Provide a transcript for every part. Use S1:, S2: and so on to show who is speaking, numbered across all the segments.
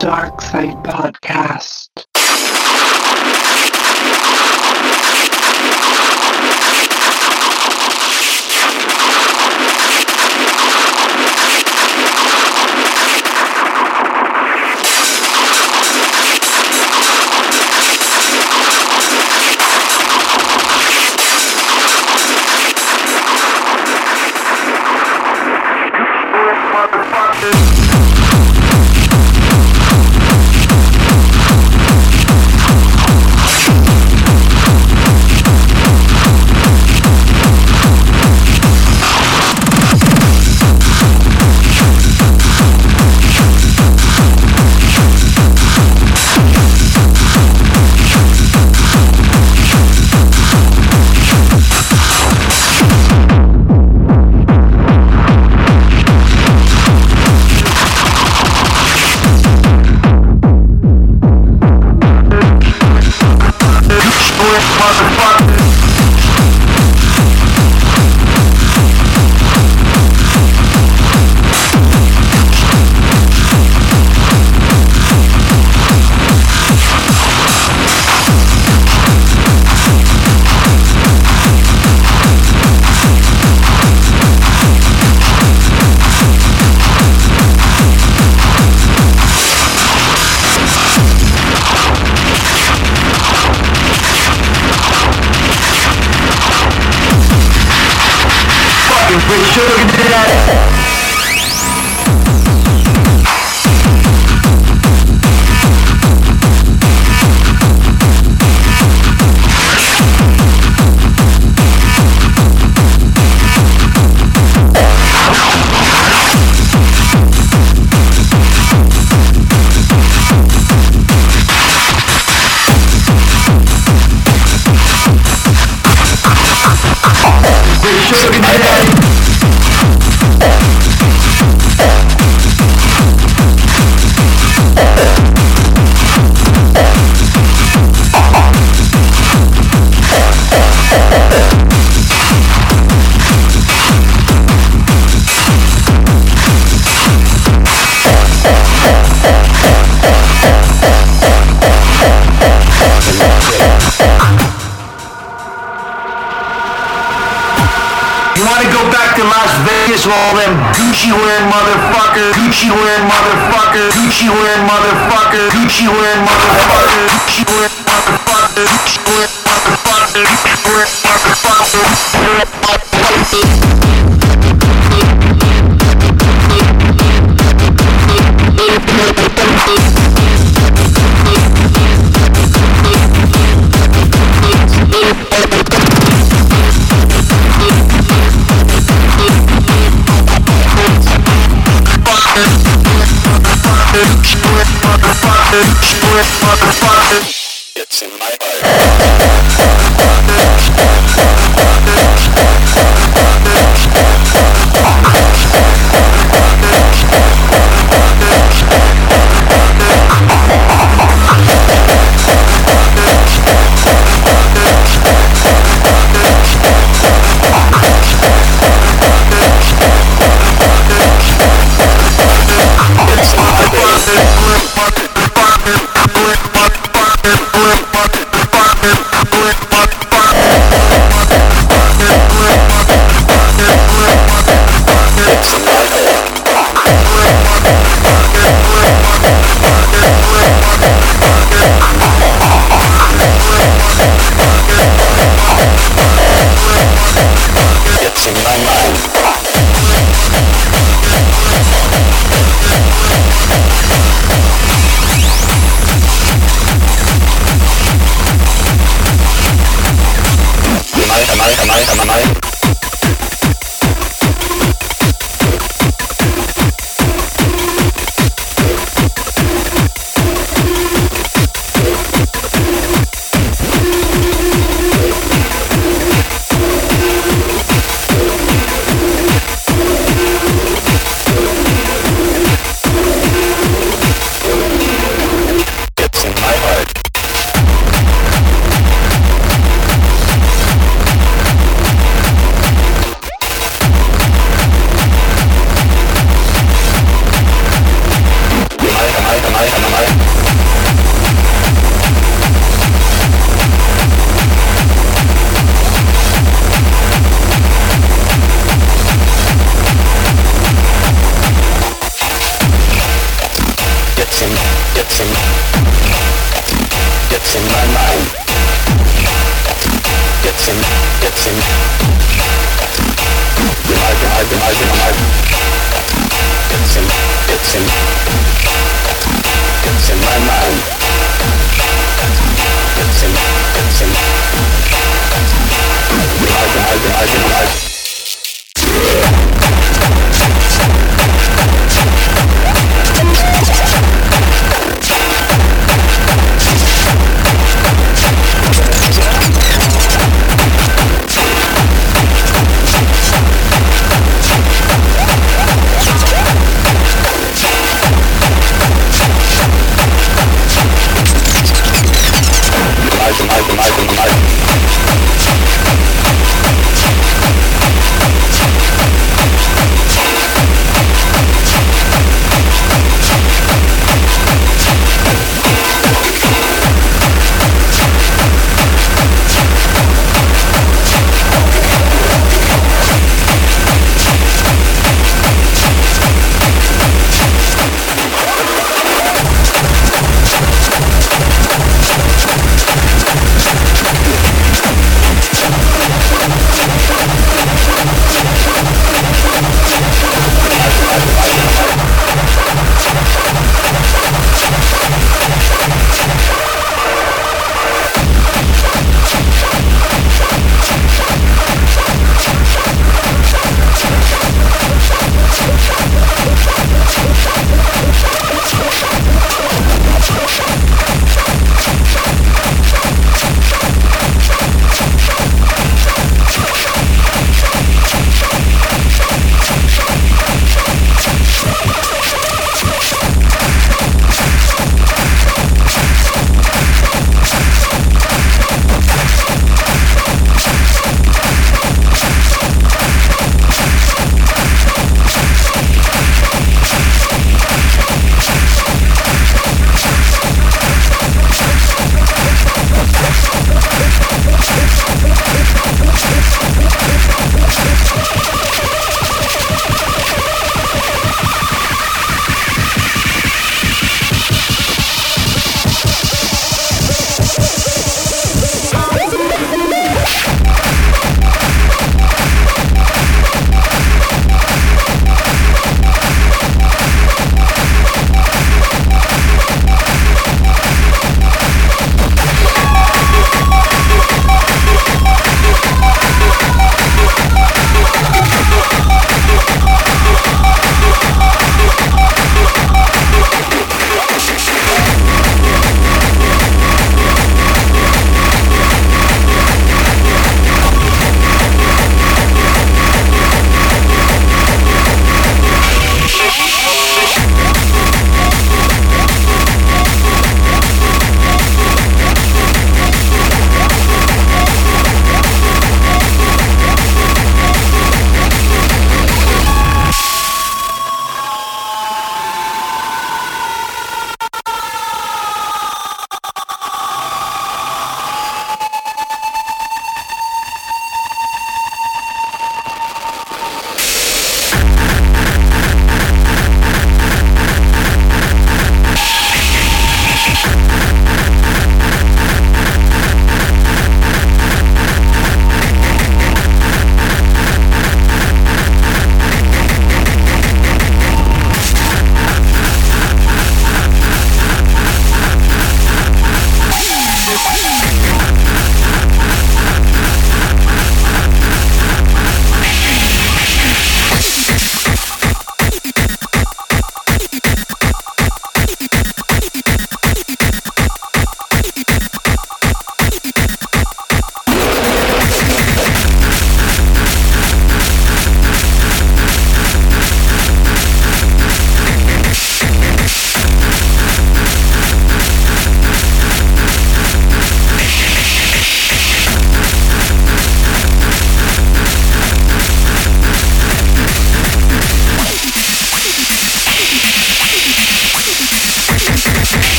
S1: Dark Side Podcast.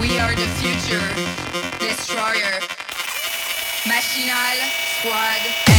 S2: We are the future. Destroyer. Machinal Squad.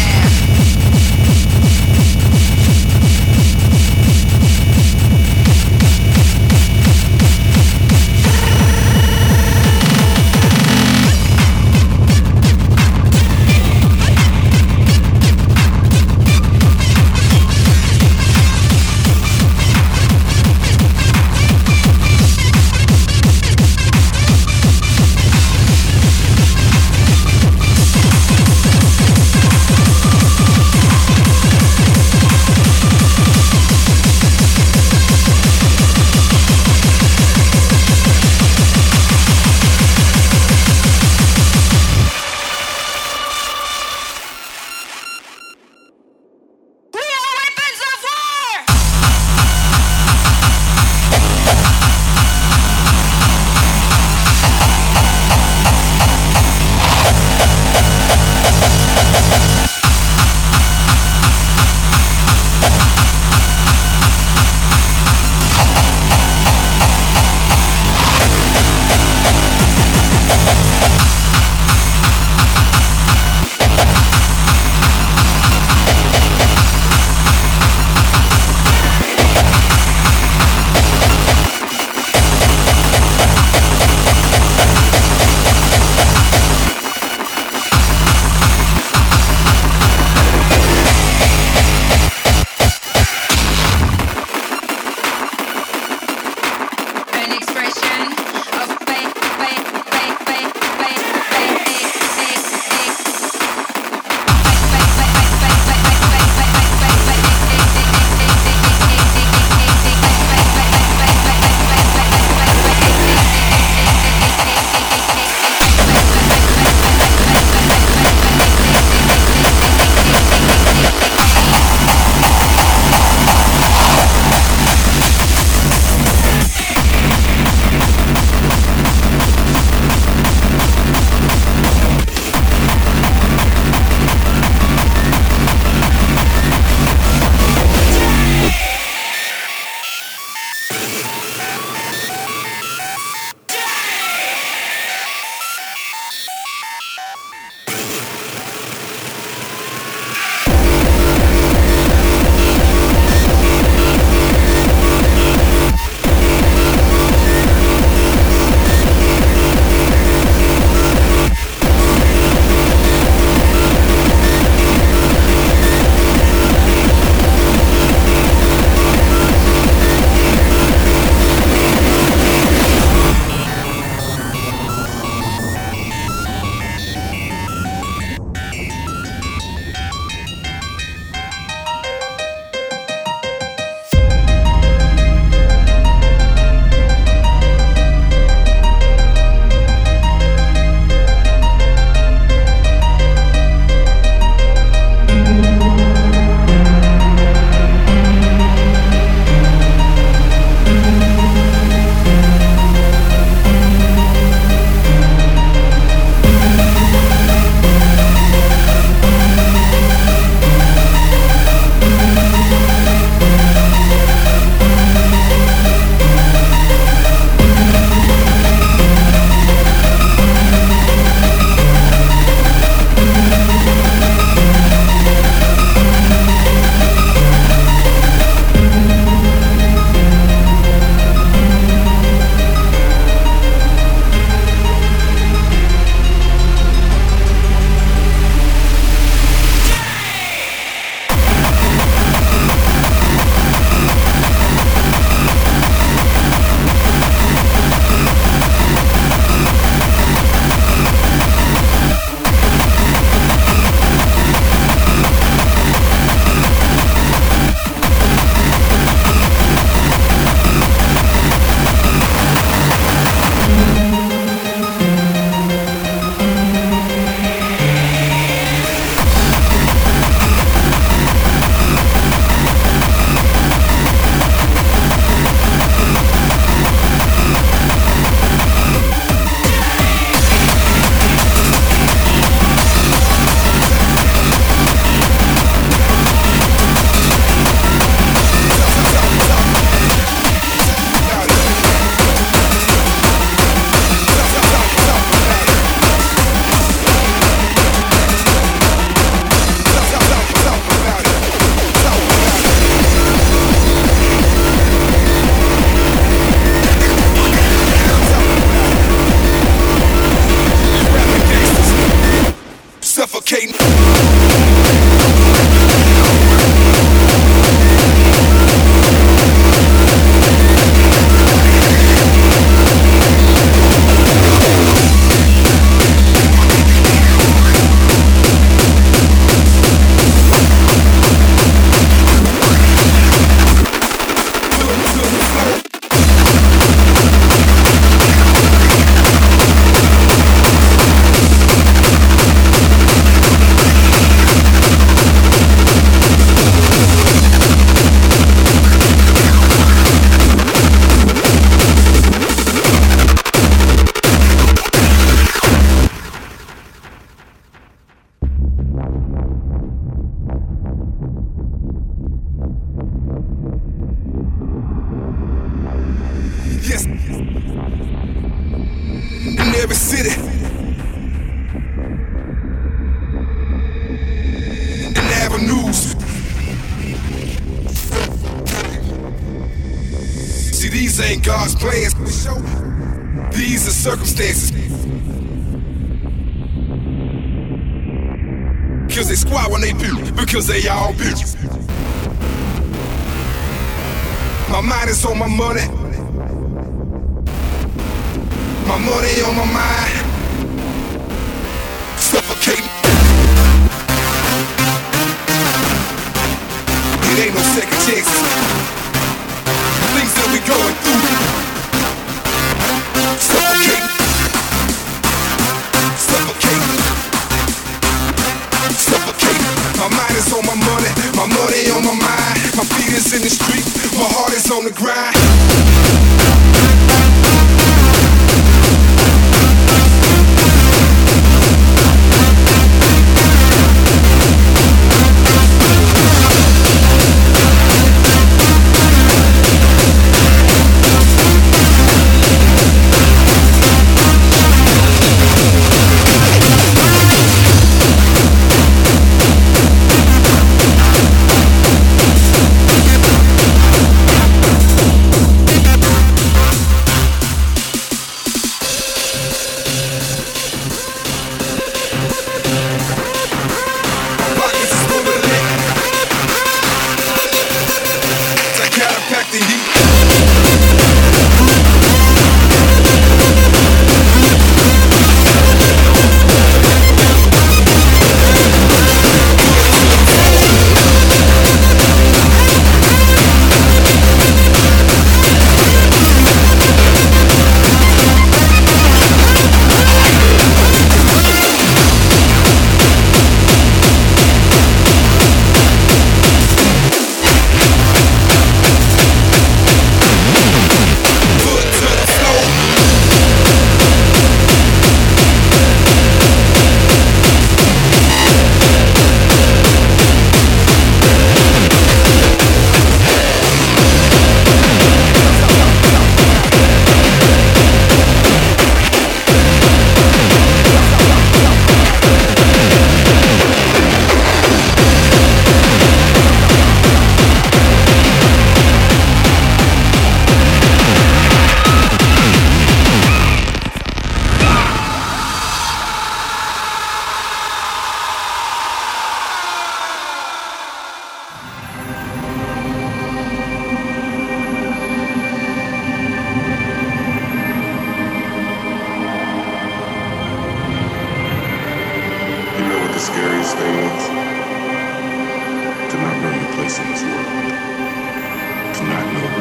S3: place in this world to not know